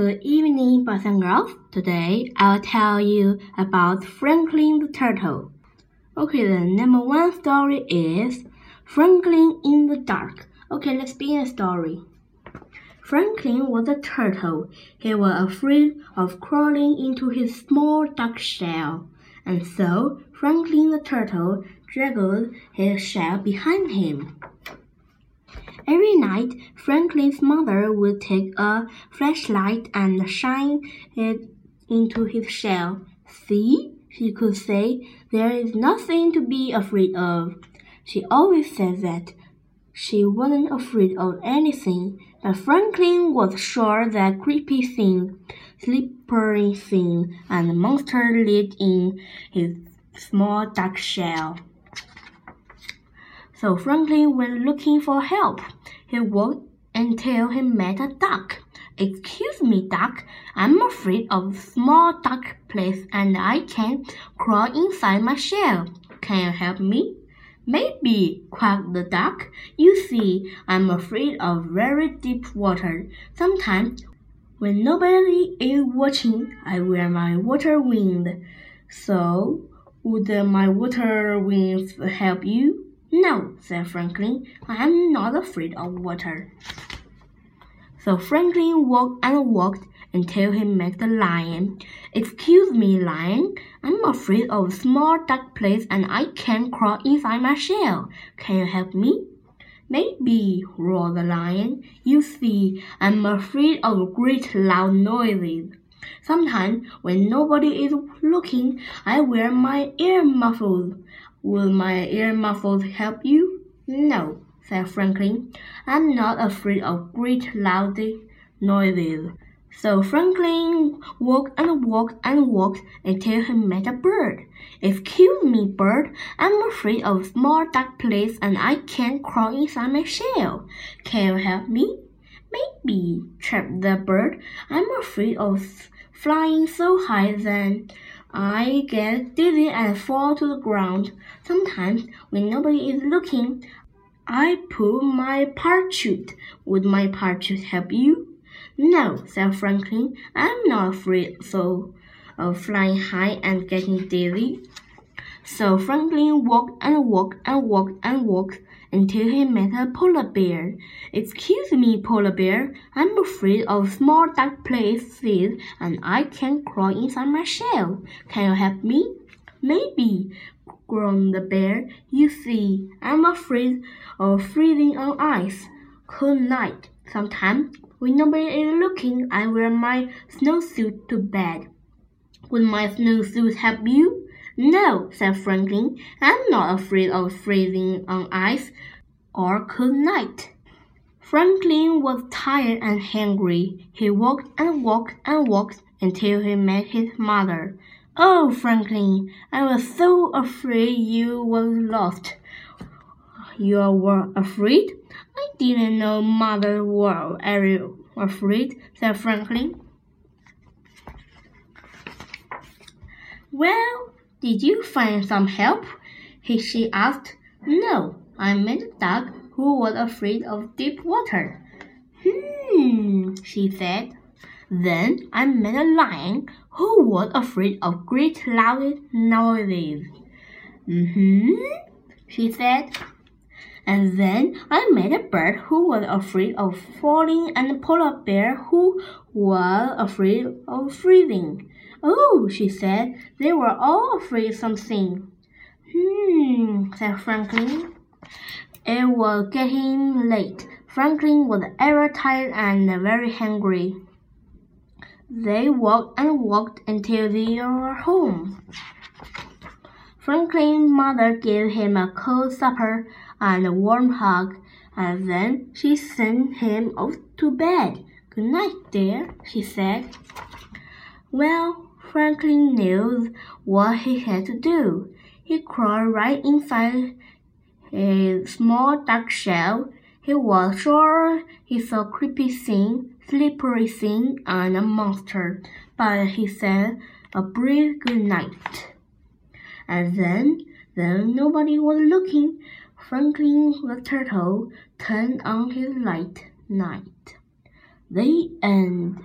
Good evening, boys and girls. Today I'll tell you about Franklin the Turtle. Okay, the number one story is Franklin in the Dark. Okay, let's begin the story. Franklin was a turtle. He was afraid of crawling into his small dark shell, and so Franklin the turtle dragged his shell behind him. Every night, Franklin's mother would take a flashlight and shine it into his shell. See, she could say, there is nothing to be afraid of. She always said that. She wasn't afraid of anything, but Franklin was sure that creepy thing, slippery thing, and monster lived in his small dark shell. So Franklin went looking for help. He walked until he met a duck. Excuse me, duck. I'm afraid of small dark place and I can't crawl inside my shell. Can you help me? Maybe, quacked the duck. You see, I'm afraid of very deep water. Sometimes, when nobody is watching, I wear my water wings. So, would my water wings help you? No, said Franklin, I am not afraid of water. So Franklin walked and walked until he met the lion. Excuse me, lion, I'm afraid of a small dark place and I can't crawl inside my shell. Can you help me? Maybe, roared the lion. You see, I'm afraid of great loud noises. Sometimes, when nobody is looking, I wear my ear muffles. Will my ear muffles help you? No, said Franklin. I'm not afraid of great loud noises. So Franklin walked and walked and walked until he met a bird. Excuse me, bird. I'm afraid of small dark place and I can't crawl inside my shell. Can you help me? Maybe, chirped the bird. I'm afraid of flying so high that I get dizzy and fall to the ground. Sometimes, when nobody is looking, I pull my parachute. Would my parachute help you? No, said Franklin. I'm not afraid so of flying high and getting dizzy. So Franklin walked and walked and walked and walked until he met a polar bear. Excuse me, polar bear, I'm afraid of small dark places and I can't crawl inside my shell. Can you help me? Maybe, groaned the bear. You see, I'm afraid of freezing on ice. Cold night. Sometimes, when nobody is looking, I wear my snowsuit to bed. Would my snowsuit help you? No, said Franklin. I'm not afraid of freezing on ice or cold night. Franklin was tired and hungry. He walked and walked and walked until he met his mother. Oh, Franklin, I was so afraid you were lost. You were afraid? I didn't know mother were very afraid, said Franklin. Well, did you find some help? He, she asked. No, I met a duck who was afraid of deep water. Hmm, she said. Then I met a lion who was afraid of great loud noises. Mm-hmm, she said. And then I met a bird who was afraid of falling and a polar bear who was afraid of freezing. Oh, she said, they were all afraid something. Hmm, said Franklin. It was getting late. Franklin was ever tired and very hungry. They walked and walked until they were home. Franklin's mother gave him a cold supper and a warm hug, and then she sent him off to bed. Good night, dear, she said. Well, Franklin knew what he had to do. He crawled right inside a small dark shell. He was sure he saw creepy thing, slippery thing, and a monster, but he said a brief good night. And then, then nobody was looking. Franklin the turtle turned on his light. Night. The end.